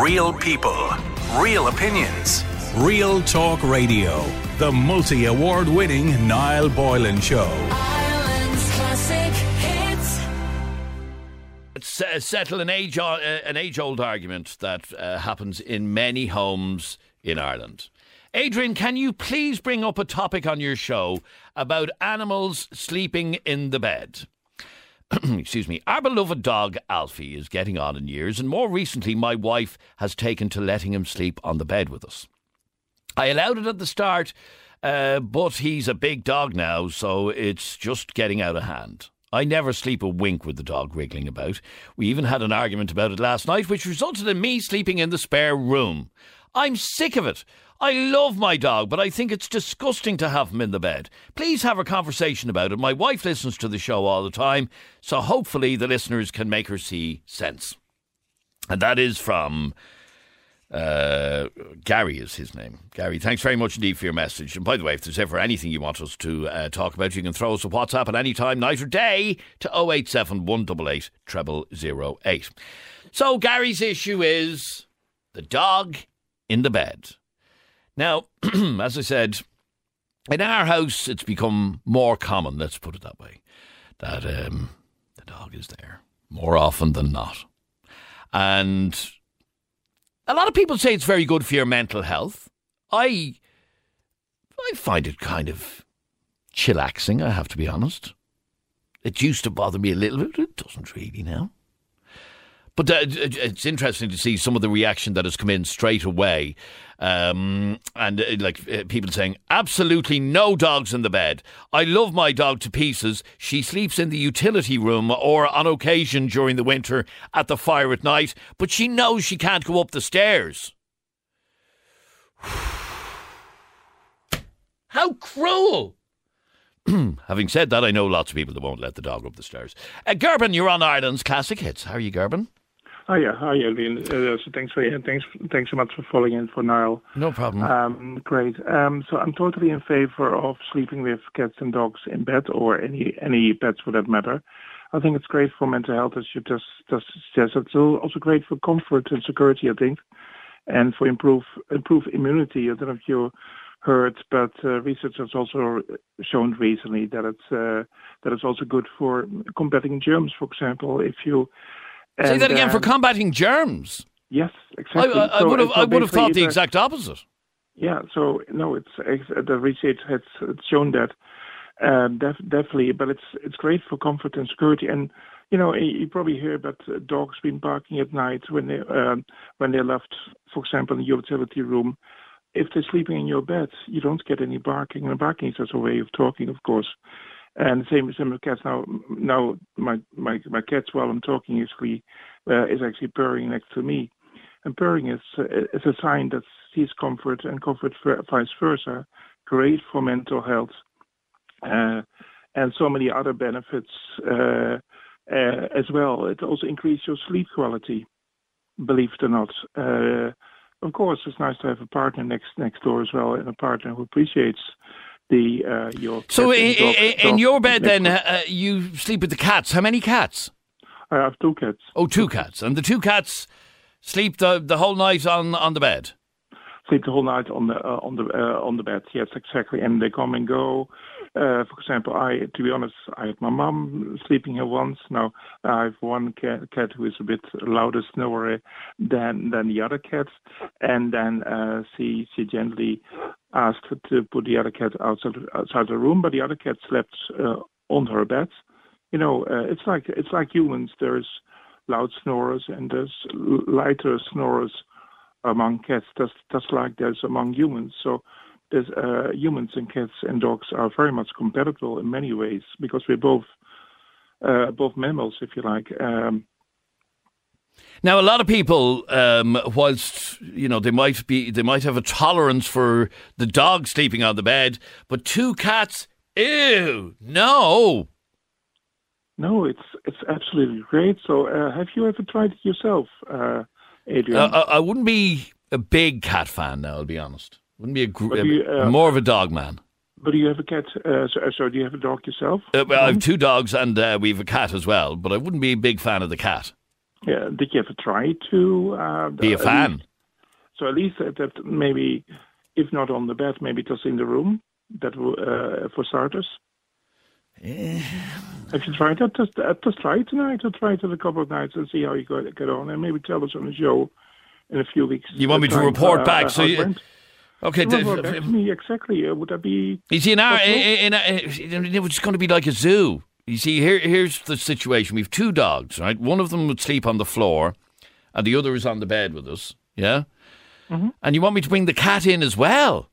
Real people, real opinions. Real Talk Radio. The multi award winning Niall Boylan Show. Ireland's classic hits. Let's uh, settle an age uh, an age old argument that uh, happens in many homes in Ireland. Adrian, can you please bring up a topic on your show about animals sleeping in the bed? Excuse me. Our beloved dog Alfie is getting on in years, and more recently, my wife has taken to letting him sleep on the bed with us. I allowed it at the start, uh, but he's a big dog now, so it's just getting out of hand. I never sleep a wink with the dog wriggling about. We even had an argument about it last night, which resulted in me sleeping in the spare room. I'm sick of it. I love my dog, but I think it's disgusting to have him in the bed. Please have a conversation about it. My wife listens to the show all the time, so hopefully the listeners can make her see sense. And that is from uh, Gary is his name. Gary, thanks very much indeed for your message. And by the way, if there's ever anything you want us to uh, talk about, you can throw us a WhatsApp at any time, night or day, to 087 188 0008. So Gary's issue is the dog in the bed. Now, as I said, in our house, it's become more common, let's put it that way, that um, the dog is there more often than not. And a lot of people say it's very good for your mental health. I I find it kind of chillaxing, I have to be honest. It used to bother me a little bit, it doesn't really now. But uh, it's interesting to see some of the reaction that has come in straight away. Um, and uh, like uh, people saying, absolutely no dogs in the bed. I love my dog to pieces. She sleeps in the utility room or on occasion during the winter at the fire at night, but she knows she can't go up the stairs. How cruel! Having said that, I know lots of people that won't let the dog up the stairs. Uh, Gerben, you're on Ireland's Classic Hits. How are you, Gerben? Oh yeah, hi Adrian. Uh, so thanks for thanks thanks so much for following in for Niall. No problem. Um, great. Um, so I'm totally in favor of sleeping with cats and dogs in bed, or any any pets for that matter. I think it's great for mental health, as you just just suggested. It's also great for comfort and security, I think, and for improve improve immunity. I don't know if you heard, but uh, research has also shown recently that it's uh, that it's also good for combating germs. For example, if you Say that again for uh, combating germs. Yes, exactly. I, I So- would have so I would have thought the exact opposite. Yeah, so no, it's, it's the research has it's shown that uh, def- definitely, but it's it's great for comfort and security. And you know, you you probably hear about uh, dogs being barking at night when they um, when they're left, for example, in your utility room. If they're sleeping in your bed, you don't get any barking, and barking is just a way of talking, of course. And the same same with cats. Now, now my my my cat, while I'm talking, is actually uh, is actually purring next to me. And purring is uh, is a sign that sees comfort and comfort vice versa. Great for mental health, uh, and so many other benefits uh, uh, as well. It also increases your sleep quality. Believe it or not. Uh, of course, it's nice to have a partner next next door as well, and a partner who appreciates the uh, your. So in, dog- in, in your bed, then uh, you sleep with the cats. How many cats? I have two cats. Oh, two cats, and the two cats sleep the the whole night on on the bed. sleep the whole night on the uh, on the uh, on the bed. Yes, exactly. And they come and go. Uh, for example, I to be honest, I had my mom sleeping here once. Now I have one cat, cat who is a bit louder snorer than than the other cats, and then uh, she she gently asked to put the other cat outside outside the room, but the other cat slept uh, on her bed. You know, uh, it's like it's like humans. There's loud snorers and there's lighter snorers among cats, just just like there's among humans. So there's uh, humans and cats and dogs are very much compatible in many ways because we're both uh, both mammals, if you like. Um, Now, a lot of people, um, whilst you know they might be, they might have a tolerance for the dog sleeping on the bed, but two cats, ew, no. no, it's it's absolutely great. So uh, have you ever tried it yourself, uh, Adrian? Uh, I, I wouldn't be a big cat fan now. I'll be honest. Wouldn't be a, gr- you, uh, more of a dog man. but do you have a cat? Uh, so, so do you have a dog yourself? Uh, well, I have two dogs and uh, we have a cat as well, but I wouldn't be a big fan of the cat. Yeah, did you ever try to uh, Be a fan. least- so at least that, that maybe, if not on the bed, maybe just in the room. That uh, for starters. Have you tried that? Just, uh, just try it tonight. Or try it a couple of nights and see how you get on, and maybe tell us on the show in a few weeks. You want me to report uh, back, so you-. Okay, Dave, well, back to me exactly. Uh, would that be? You see, in our, in, in, in, it's going to be like a zoo. You see, here, here's the situation. We've two dogs, right? One of them would sleep on the floor, and the other is on the bed with us. Yeah, Mm-hmm. and you want me to bring the cat in as well?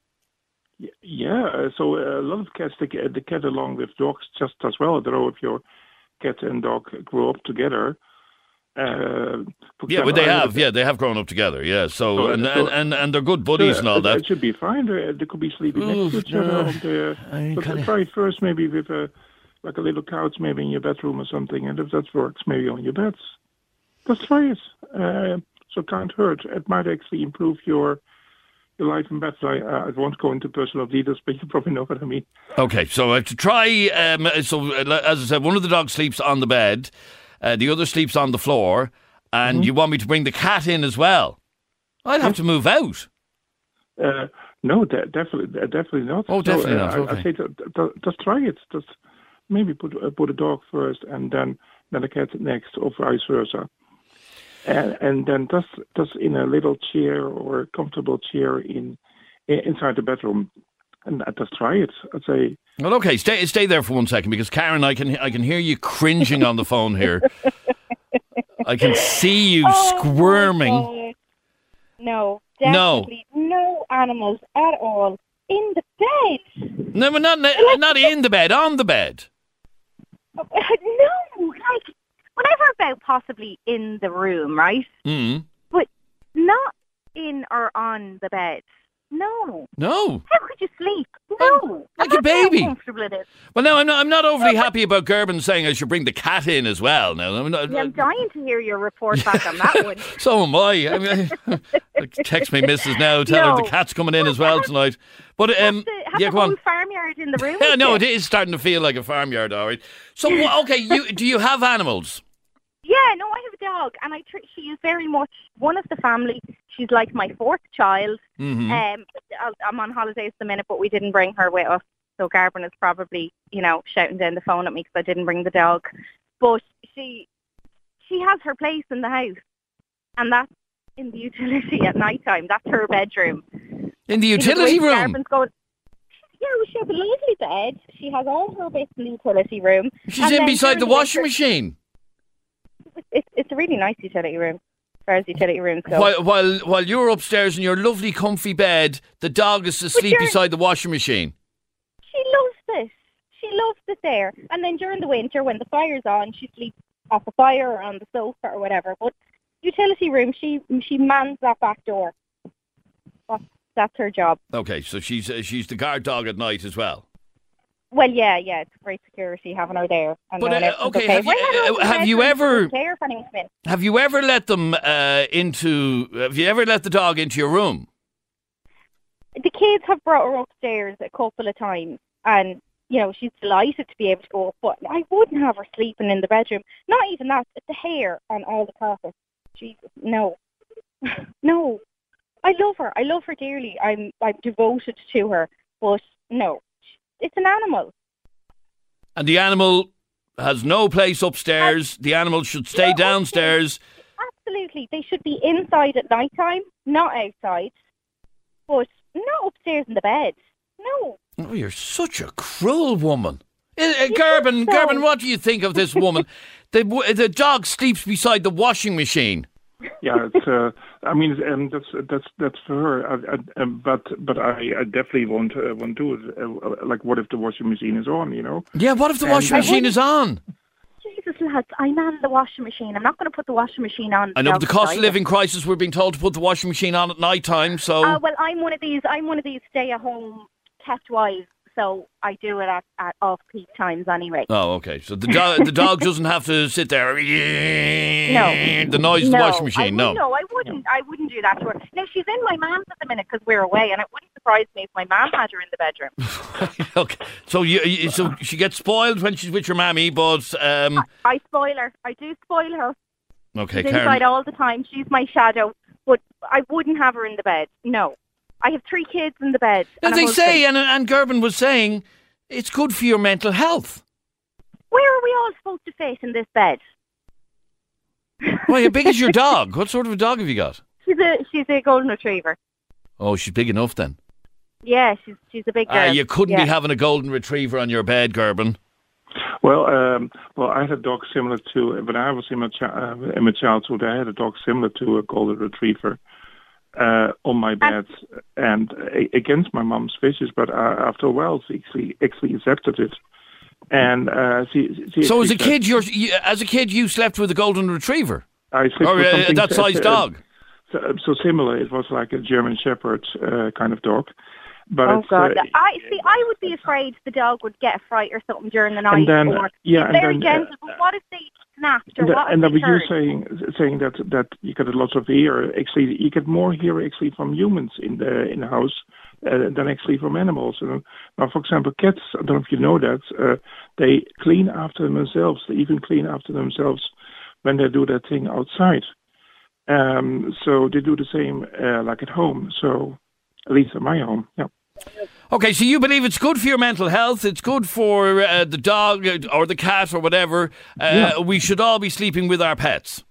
Yeah. Uh, so uh, a lot of cats get- they get along with dogs just as well. I don't know if your cat and dog grow up together. Uh, Yeah, but they have. Yeah, they have grown up together. Yeah, so, So, and, so- and, and and they're good buddies So, and all uh, that. It should be fine. They, they could be sleeping Oof, next to each other. The, I so kinda- try it first, maybe with a like a little couch, maybe in your bedroom or something. And if that works, maybe on your beds. Just try it. Uh, so it can't hurt. It might actually improve your your life in bed. I, uh, I won't go into personal details, but you probably know what I mean. Okay, so I have to try. Um, so, uh, as I said, one of the dogs sleeps on the bed, uh, the other sleeps on the floor, and Mm-hmm. you want me to bring the cat in as well. I'd have to move out. Uh, no, de- definitely, uh, definitely not. Oh, definitely uh, not, okay. I say to, to, just try it. Just maybe put uh, put a dog first, and then then a cat next, or vice versa. And, and then just just in a little chair or a comfortable chair in, in inside the bedroom, and uh, just try it. I'd say Well, okay, stay stay there for one second because Karen, I can I can hear you cringing on the phone here. I can see you Oh, squirming. God. No, No. no. animals at all in the bed. No, but not not in the bed, on the bed. No, like whatever about possibly in the room, right? Mm. But not in or on the bed. No. No. How could you sleep? No. like a baby. comfortable it is. Well, no, I'm not. I'm not overly happy about Gerben saying I should bring the cat in as well. Now, I'm not, Yeah, I'm dying to hear your report back on that one. so am I. I mean, text me, Missus, now. Tell her the cat's coming in as well tonight. But um, have the, have yeah, go on. farmyard in the room. Yeah, no, it is starting to feel like a farmyard, all right. So, okay, you do you have animals? Yeah, no, I have a dog, and I she is very much one of the family. She's like my fourth child. Mm-hmm. Um, I'm on holidays at the minute, but we didn't bring her with us. So Garvin is probably, you know, shouting down the phone at me because I didn't bring the dog. But she, she has her place in the house, and that's in the utility at night time. That's her bedroom. In the You know, the utility room. Garvin's going, yeah, well, she has a lovely bed. She has all her bits in the utility room. She's And in then beside during the washing winter- machine. It's it's a really nice utility room, as far as utility rooms go. While, while while you're upstairs in your lovely comfy bed, the dog is asleep you're- beside the washing machine. She loves this. She loves it there. And then during the winter, when the fire's on, she sleeps off the fire or on the sofa or whatever. But utility room, she she mans that back door. That's, her job. Okay, so she's uh, she's the guard dog at night as well. Well, yeah, yeah, it's great security having her there. And But, uh, everything's okay, have you- uh, have you ever- care if anyone came in. Have you ever let them uh, into? Have you ever let the dog into your room? The kids have brought her upstairs a couple of times, and you know she's delighted to be able to go up. But I wouldn't have her sleeping in the bedroom. Not even that. It's the hair on all the carpet. Jesus, no, no. I love her. I love her dearly. I'm I'm devoted to her. But no, it's an animal. And the animal has no place upstairs. The animal should stay No, downstairs. Absolutely, they should be inside at night time, not outside. But not upstairs in the bed. No. Oh, you're such a cruel woman. Uh, uh, Gerben, so. Gerben, what do you think of this woman? the the dog sleeps beside the washing machine. Yeah, it's. Uh, I mean, um, that's that's that's for her. I, I, um, but but I, I definitely won't uh, won't do it. Uh, like, what if the washing machine is on? You know. Yeah, what if the And washing I machine is on? Jesus, lads, I'm on the washing machine. I'm not going to put the washing machine on. I know, but the cost of living crisis, we're being told to put the washing machine on at night time, so. Uh, well, I'm one of these. I'm one of these stay-at-home kept wives, so I do it at, at off-peak times anyway. Oh, okay. So the dog, the dog doesn't have to sit there. No. The noise no, the washing machine. I No. no, I wouldn't. I wouldn't do that to her. Now she's in my mum's at the minute because we're away, and it wouldn't surprise me if my mum had her in the bedroom. okay. So you, so she gets spoiled when she's with your mammy, but um, I spoil her. I do spoil her. Okay, She's inside all the time. She's my shadow, but I wouldn't have her in the bed. No, I have three kids in the bed. Now and they say, and and Gerben was saying, it's good for your mental health. where are we all supposed to fit in this bed? Why, how big is your dog? What sort of a dog have you got? She's a she's a golden retriever. Oh, she's big enough then. Yeah, she's she's a big Ah, girl. you couldn't yeah. be having a golden retriever on your bed, Gerben. Well, um, well, I had a dog similar to when I was in my, chi- uh, in my childhood. I had a dog similar to a golden retriever uh, on my bed, and a- against my mom's wishes. But uh, after a while, she actually actually accepted it. And uh, she, she So as a actually kid, you're you, as a kid you slept with a golden retriever, said, I slept or with uh, something that size dog. So, so similar. It was like a German Shepherd uh, kind of dog. But Oh God! uh, I see. I would be afraid the dog would get a fright or something during the night. And then, or yeah, and very then, uh, gentle. but what if they snapped or And, what? and then they you saying saying that that you get a lot of ear. Actually, you get more hear actually from humans in the in the house uh, than actually from animals. And, now, for example, cats. I don't know if you know that uh, they clean after themselves. They even clean after themselves when they do that thing outside. Um, so they do the same uh, like at home. So at least at my home, yeah. Okay, so you believe it's good for your mental health, it's good for uh, the dog uh, or the cat or whatever. Uh, We should all be sleeping with our pets.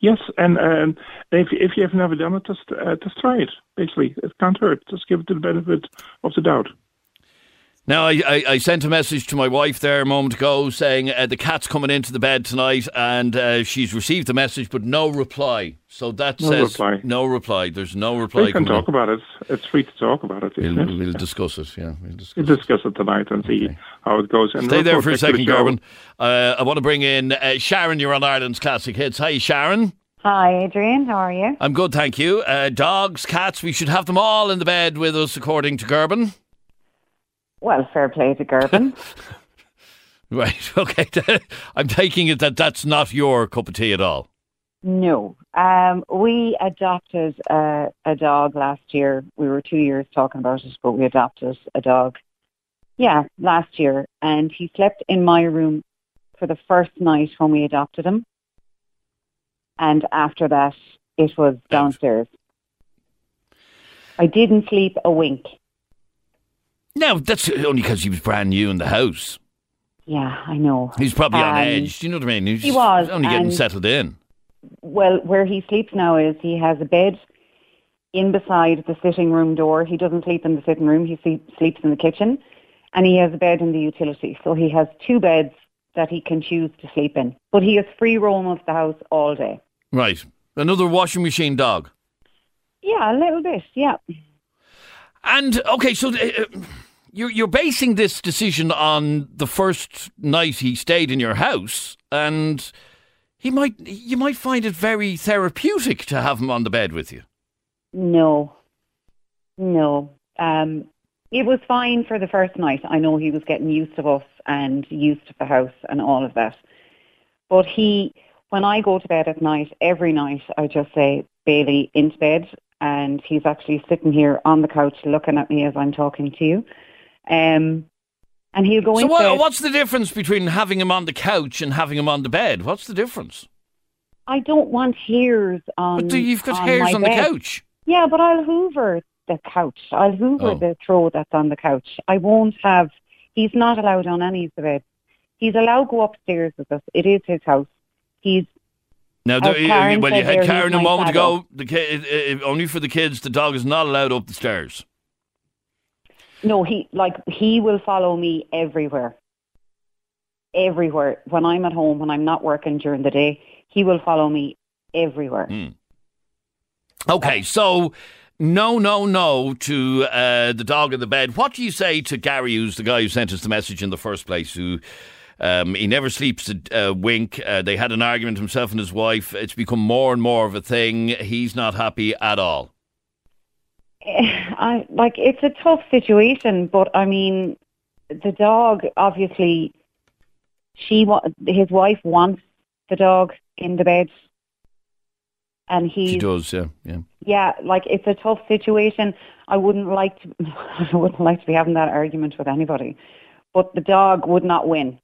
Yes, and um, if if you have never done it, just uh, just try it. Basically, it can't hurt. Just give it the benefit of the doubt. Now, I, I, I sent a message to my wife there a moment ago saying uh, the cat's coming into the bed tonight, and uh, she's received the message, but no reply. So that No says reply. no reply. There's no reply. We can coming talk about it. It's free to talk about it. We'll, it? we'll discuss it. Yeah, we'll discuss. We'll discuss it tonight and see how it goes. And Stay there for a back to the second, show. Gerben. Uh, I want to bring in uh, Sharon. You're on Ireland's Classic Hits. Hi, Sharon. Hi, Adrian. How are you? I'm good, thank you. Uh, dogs, cats, we should have them all in the bed with us, according to Gerben. Well, fair play to Gerben. Right, okay. I'm taking it that that's not your cup of tea at all. no. Um, we adopted uh, a dog last year. We were two years talking about it, but we adopted a dog. Yeah, last year. And he slept in my room for the first night when we adopted him. And after that, it was downstairs. I didn't sleep a wink. No, that's only because he was brand new in the house. Yeah, I know. He's probably on Um, edge. Do you know what I mean? He's he was, only getting and- settled in. Well, where he sleeps now is he has a bed in beside the sitting room door. He doesn't sleep in the sitting room. He sleep, sleeps in the kitchen, and he has a bed in the utility. So he has two beds that he can choose to sleep in. But he has free roam of the house all day. Right. Another washing machine dog. Yeah, a little bit. Yeah. And okay, so uh, you're you're basing this decision on the first night he stayed in your house, and he might you might find it very therapeutic to have him on the bed with you. No. No. Um, it was fine for the first night. I know he was getting used to us and used to the house and all of that. But he, when I go to bed at night, every night, I just say, Bailey, into bed. And he's actually sitting here on the couch looking at me as I'm talking to you. Um, and he'll go So into what, bed. what's the difference between having him on the couch and having him on the bed? What's the difference? I don't want hairs on But you've got on hairs on the couch. Yeah, but I'll hoover the couch. I'll hoover Oh. the throw that's on the couch. I won't have. He's not allowed on any of the beds. He's allowed to go upstairs with us. It is his house. He's Now, As the, uh, Karen well, you had Karen a moment ago. The ki- uh, uh, only for the kids, the dog is not allowed up the stairs. no. He like he will follow me everywhere. Everywhere. When I'm at home, when I'm not working during the day, he will follow me everywhere. Hmm. Okay, so no, no, no to uh, the dog in the bed. What do you say to Gary, who's the guy who sent us the message in the first place? Who um, he never sleeps a uh, wink. Uh, they had an argument himself and his wife. It's become more and more of a thing. He's not happy at all. I like it's a tough situation, but I mean, the dog obviously, she wa- his wife wants the dog in the bed, and She does, yeah, yeah. yeah, like it's a tough situation. I wouldn't like to, I wouldn't like to be having that argument with anybody, but the dog would not win.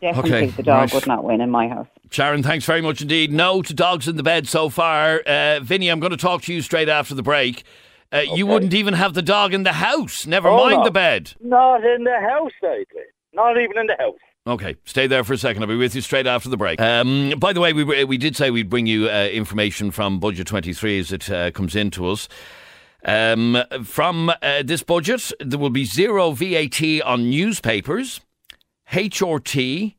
Definitely Okay, the dog right. would not win in my house. Sharon, thanks very much indeed. No to dogs in the bed so far. Uh, Vinny, I'm going to talk to you straight after the break. Uh, You wouldn't even have the dog in the house, never Oh, mind no. the bed. Not in the house, Adrian. Not even in the house. Okay, stay there for a second. I'll be with you straight after the break. Um, by the way, we we did say we'd bring you uh, information from Budget 23 as it uh, comes into us. Um, from uh, this budget, there will be zero VAT on newspapers, HRT,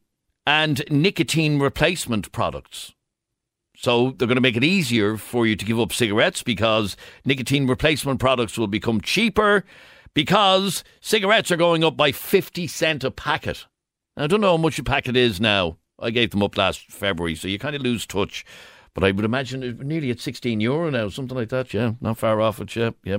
and nicotine replacement products. So they're going to make it easier for you to give up cigarettes because nicotine replacement products will become cheaper because cigarettes are going up by 50 cent a packet. I don't know how much a packet is now. I gave them up last February, so you kind of lose touch. But I would imagine it's nearly at 16 euro now, something like that. Yeah, not far off it. Yeah, yeah.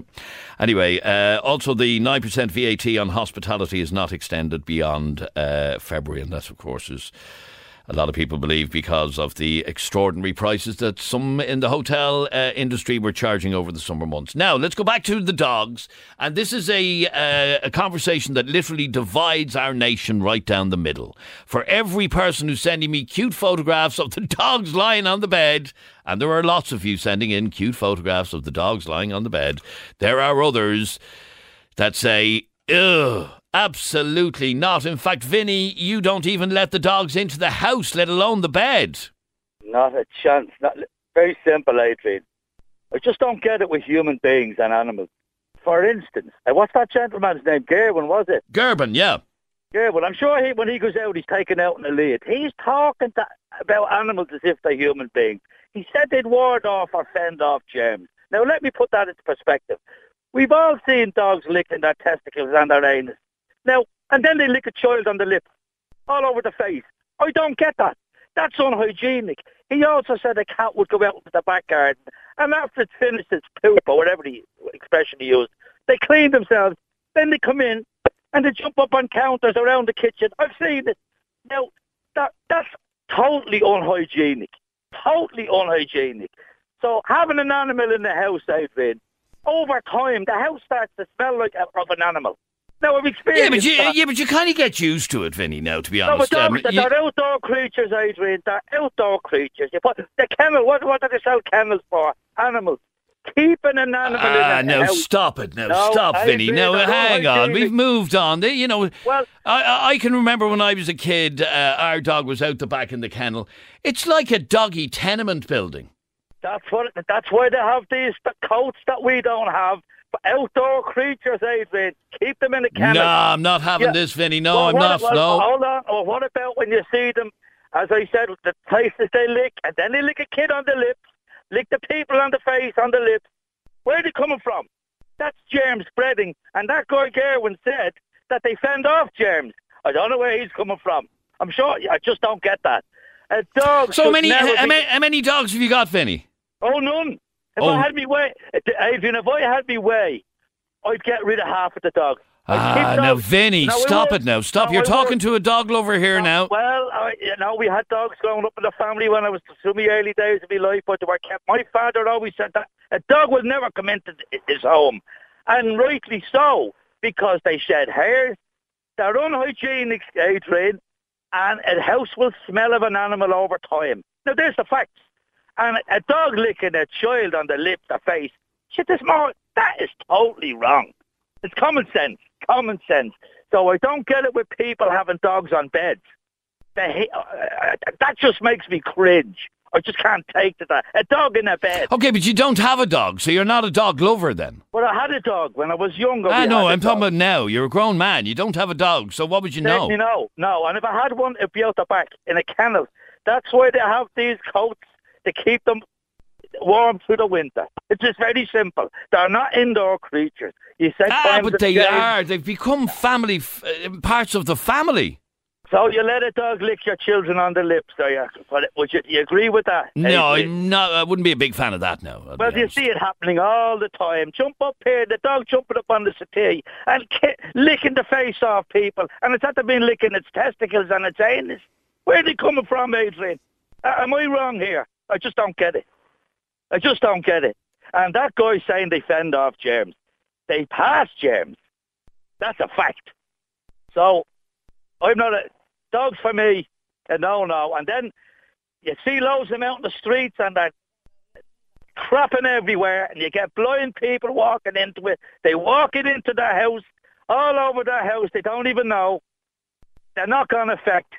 Anyway, uh, also the 9% VAT on hospitality is not extended beyond uh, February, and that, of course, is a lot of people believe because of the extraordinary prices that some in the hotel uh, industry were charging over the summer months. Now, let's go back to the dogs. And this is a, uh, a conversation that literally divides our nation right down the middle. For every person who's sending me cute photographs of the dogs lying on the bed, and there are lots of you sending in cute photographs of the dogs lying on the bed, there are others that say, ugh, absolutely not. In fact, Vinny, you don't even let the dogs into the house, let alone the bed. Not a chance. Not, very simple, Adrian. I just don't get it with human beings and animals. For instance, uh, what's that gentleman's name? Gerwin, was it? Gerben, yeah. Gerwin. I'm sure he, when he goes out, he's taken out in the lead. He's talking to, about animals as if they're human beings. He said they'd ward off or fend off germs. Now, let me put that into perspective. We've all seen dogs licking their testicles and their anus. Now, and then they lick a child on the lip, all over the face. I don't get that. That's unhygienic. He also said a cat would go out into the back garden, and after it's finished its poop, or whatever the expression he used, they clean themselves. Then they come in, and they jump up on counters around the kitchen. I've seen it. Now, that that's totally unhygienic. Totally unhygienic. So having an animal in the house, I've been, over time, the house starts to smell like a, of an animal. Now, I've Yeah, experienced but you, that. yeah, but you kind of get used to it, Vinny. Now, to be No, honest, but Um, you- they're outdoor creatures, Adrian. They're outdoor creatures. You put the kennel. What, what do they sell kennels for? Animals. Keeping an animal Ah, no, house. stop it. No, No, stop, I Vinny. No, hang on. We've moved on. They, you know, Well- I, I- I can remember when I was a kid, uh, our dog was out the back in the kennel. It's like a doggy tenement building. That's what. That's why they have these the coats that we don't have. Outdoor creatures, Adrian. Keep them in the kennel. No, I'm not having Yeah. this, Vinny. No, Well, I'm not. well, no. Hold on. Well, what about when you see them, as I said, the places they lick, and then they lick a kid on the lips, lick the people on the face, on the lips. Where are they coming from? That's germ spreading. And that guy Gerwin said that they fend off germs. I don't know where he's coming from. I'm sure. I just don't get that. A dog. So many, how, be- many dogs have you got, Vinny? Oh, none. If Oh. I had me way, Adrian, if I had me way, I'd get rid of half of the dog. I'd Ah, now, dogs. Vinny, No, stop it now. Stop. No, You're talking to a dog lover here now. Well, I, you know, we had dogs growing up in the family when I was through my early days of my life, but they were kept. My father always said that a dog will never come into his home, and rightly so, because they shed hairs, they're unhygienic, Adrian, and a house will smell of an animal over time. Now, there's the facts. And a dog licking a child on the lip, the face, shit, this more, that is totally wrong. It's common sense, common sense. So I don't get it with people having dogs on beds. They, uh, that just makes me cringe. I just can't take to that. A dog in a bed. Okay, but you don't have a dog, so you're not a dog lover then. But I had a dog when I was younger. I know. I'm talking about now. You're a grown man. You don't have a dog, so what would you know? You know, no. And if I had one, it'd be out the back in a kennel. That's why they have these coats to keep them warm through the winter. It's just very simple. They're not indoor creatures. You said Ah, but they days. are. They've become family f- uh, parts of the family. So you let a dog lick your children on the lips, do you? Would you, you agree with that? No, Adrian? I'm. I wouldn't be a big fan of that. now. I'll Well, you see it happening all the time. Jump up here, the dog jumping up on the settee and ki- licking the face off people, and it's had to be licking its testicles and its anus. Where are they coming from, Adrian? Uh, am I wrong here? I just don't get it. I just don't get it. And that guy saying they fend off germs, they pass germs. That's a fact. So I'm not a. dog for me, a no no. And then you see loads of them out in the streets and they're crapping everywhere, and you get blind people walking into it. They walk it into their house, all over their house. They don't even know. They're not going to affect.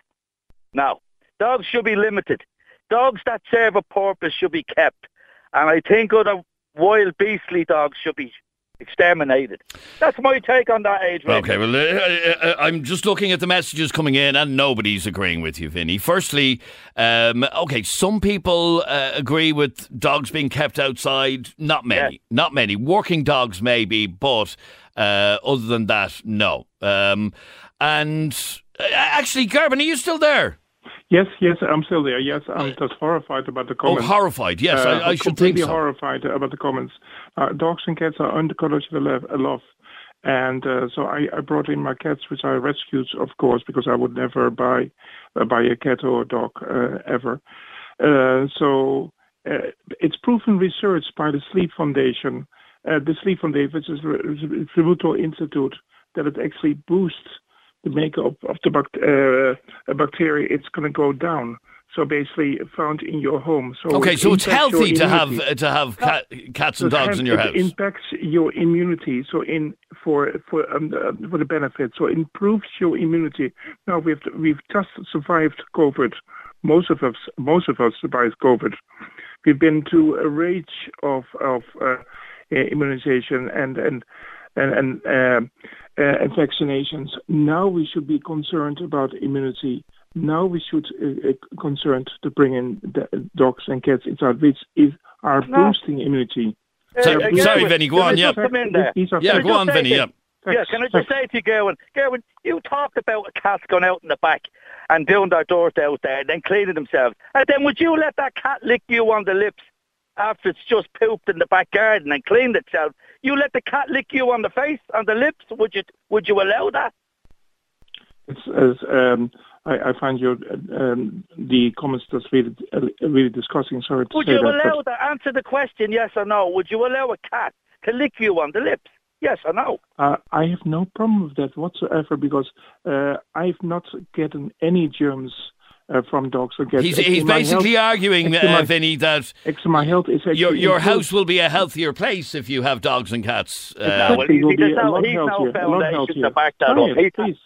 No, dogs should be limited. Dogs that serve a purpose should be kept, and I think other wild beastly dogs should be exterminated. That's my take on that age. Okay, well, uh, uh, I'm just looking at the messages coming in, and nobody's agreeing with you, Vinny. Firstly, um, okay, some people uh, agree with dogs being kept outside. Not many, not many. Working dogs, maybe, but uh, other than that, no. Um, and uh, actually, Garvin, are you still there? Yes, yes, I'm still there. Yes, I'm just horrified about the comments. Oh, comments. horrified. Yes, Uh, I, I I'm should think completely so. horrified about the comments. Uh, dogs and cats are unconditional love, love. and uh, so I, I brought in my cats, which I rescued, of course, because I would never buy uh, buy a cat or a dog uh, ever. Uh, so uh, it's proven research by the Sleep Foundation, uh, the Sleep Foundation, which is the Tributo Institute, that it actually boosts the makeup of the bac- uh, bacteria. It's going to go down. So basically, found in your home. So Okay, it so it's healthy to have uh, to have cat, cats and So dogs in your house. it impacts your immunity. So in for for um, uh, for the benefit. So it improves your immunity. Now we've we've just survived COVID. Most of us most of us survived COVID. We've been to a range of of uh, uh, immunization and and and and, um uh, and vaccinations. Now we should be concerned about immunity. Now we should uh, uh, concerned to bring in the dogs and cats inside, which is are No. boosting immunity. So- Uh, sorry, Gerwin, Vinny, go on, yeah. Come in there. Yeah, go on, say Vinny. to- Yeah. Yeah, can I just say to you, Gerwin, Gerwin, you talked about a cat going out in the back and doing their doors out there and then cleaning themselves. And then would you let that cat lick you on the lips after it's just pooped in the back garden and cleaned itself? You let the cat lick you on the face, on the lips? Would you Would you allow that? It's, as, um, I, I find your um, the comments that's really really disgusting. Sorry to Would say you that. allow that? Answer the question, yes or no. Would you allow a cat to lick you on the lips? Yes or no? Uh, I have no problem with that whatsoever because uh, I've not gotten any germs uh, from dogs or cats. He's, he's basically health, arguing, actually, uh, my- Vinny, that actually my health is your your house will be a healthier place if you have dogs and cats. Uh, No, well, Exactly, you will be a he's no healthier, a lot foundation healthier. to back that Go up. ahead, please.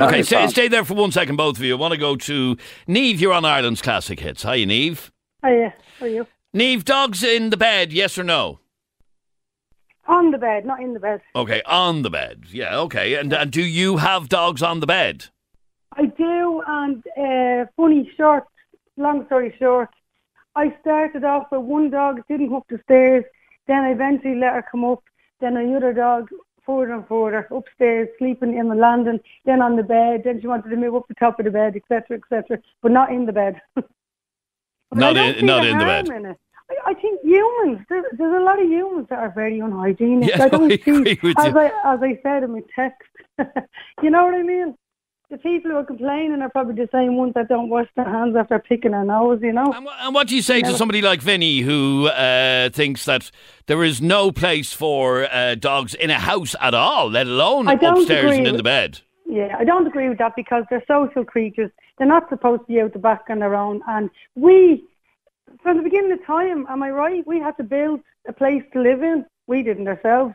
okay, stay, stay there for one second, both of you. I want to go to Neve. You're on Ireland's Classic Hits. Hi, Neve. Hiya, how are you? Neve, dogs in the bed, yes or no? On the bed, not in the bed. Okay, on the bed. Yeah, okay. And, and do you have dogs on the bed? I do, and uh, funny short, long story short, I started off with one dog, didn't go up the stairs, then I eventually let her come up, then another dog further and further, upstairs, sleeping in the landing, then on the bed, then she wanted to move up the top of the bed, etc., etc., but not in the bed. Not in- not the in the bed. in. I, think humans, there's, there's a lot of humans that are very unhygienic. Yeah, I don't I see, as you. I, as I said in my text, you know what I mean? The people who are complaining are probably the same ones that don't wash their hands after picking their nose, you know? And, and what do you say to somebody like Vinny who uh, thinks that there is no place for uh, dogs in a house at all, let alone upstairs agree and in the bed? Yeah, I don't agree with that because they're social creatures. They're not supposed to be out the back on their own. And we, from the beginning of time, am I right? We had to build a place to live in. We didn't ourselves.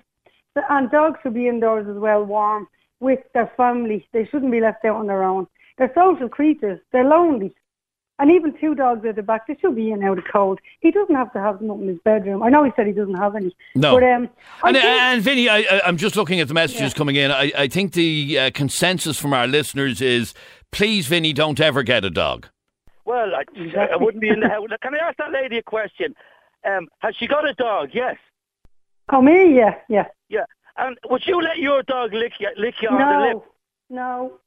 And dogs should be indoors as well, warm, with their family. They shouldn't be left out on their own. They're social creatures. They're lonely. And even two dogs at the back, they should be in out of cold. He doesn't have to have them up in his bedroom. I know he said he doesn't have any. No. But, um, And, think- and Vinny, I, I, I'm just looking at the messages Yeah. coming in. I, I think the uh, consensus from our listeners is please, Vinny, don't ever get a dog. Well, I, I wouldn't be in the house. Can I ask that lady a question? Um, has she got a dog? Yes. oh, me? Yeah, yeah. Yeah. And would you let your dog lick you, lick you on the lip? No, no.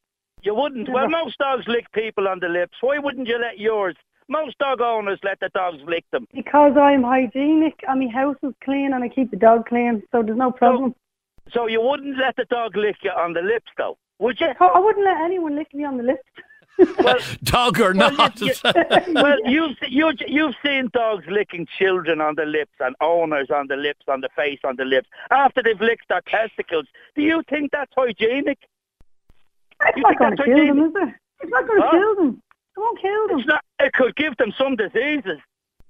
You wouldn't. Never. Well, most dogs lick people on the lips. Why wouldn't you let yours? Most dog owners let the dogs lick them. Because I'm hygienic and my house is clean and I keep the dog clean, so there's no problem. So you wouldn't let the dog lick you on the lips, though, would you? I wouldn't let anyone lick me on the lips. Well, Dog or well, not? you, you, well, you've you, you've seen dogs licking children on the lips and owners on the lips, on the face, on the lips after they've licked their testicles. Do you think that's hygienic? It's You not going to that's kill them, is it? It's not going to kill them. It won't kill them. It's not. It could give them some diseases.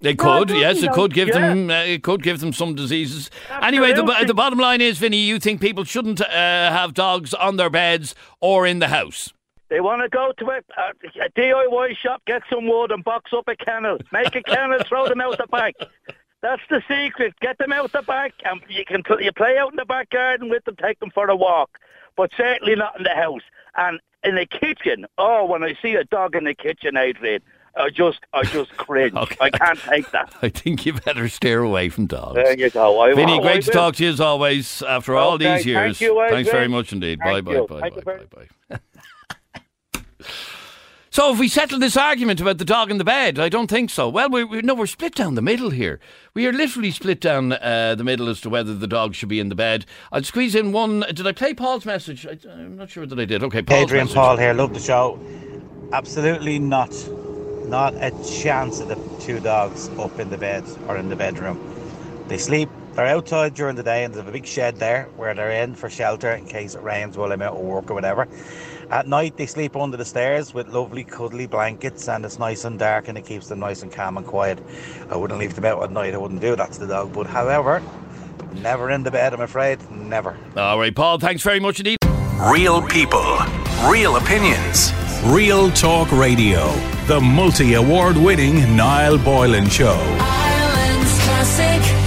They could, it yes, doesn't, it could give Yeah. them, uh, it could give them some diseases. Anyway, the, the bottom line is, Vinny, you think people shouldn't uh, have dogs on their beds or in the house. They want to go to a, a, a DIY shop, get some wood, and box up a kennel. Make a kennel, throw them out the back. That's the secret. Get them out the back, and you can you play out in the back garden with them, take them for a walk, but certainly not in the house. And in the kitchen, oh, when I see a dog in the kitchen, Adrian, I just I just cringe. Okay. I can't take that. I think you better steer away from dogs. There you go. I, Vinny, great to talk to you as always after all these years. thank you, Thanks very much indeed. Thank bye, bye, bye, bye, you bye, bye. So, if we settle this argument about the dog in the bed, I don't think so. Well, we, we no, we're split down the middle here. We are literally split down uh, the middle as to whether the dog should be in the bed. I'll squeeze in one. Did I play Paul's message? I, I'm not sure that I did. Okay, Paul's Adrian message. Paul here, love the show. Absolutely not. Not a chance of the two dogs up in the bed or in the bedroom. They sleep, they're outside during the day and there's a big shed there where they're in for shelter in case it rains while I'm out at work or whatever. At night they sleep under the stairs with lovely cuddly blankets and it's nice and dark and it keeps them nice and calm and quiet. I wouldn't leave them out at night, I wouldn't do that to the dog. But however, never in the bed I'm afraid. Never. All right, Paul, thanks very much indeed. Real people, real opinions. Real Talk Radio. The multi award winning Niall Boylan Show. Ireland's classic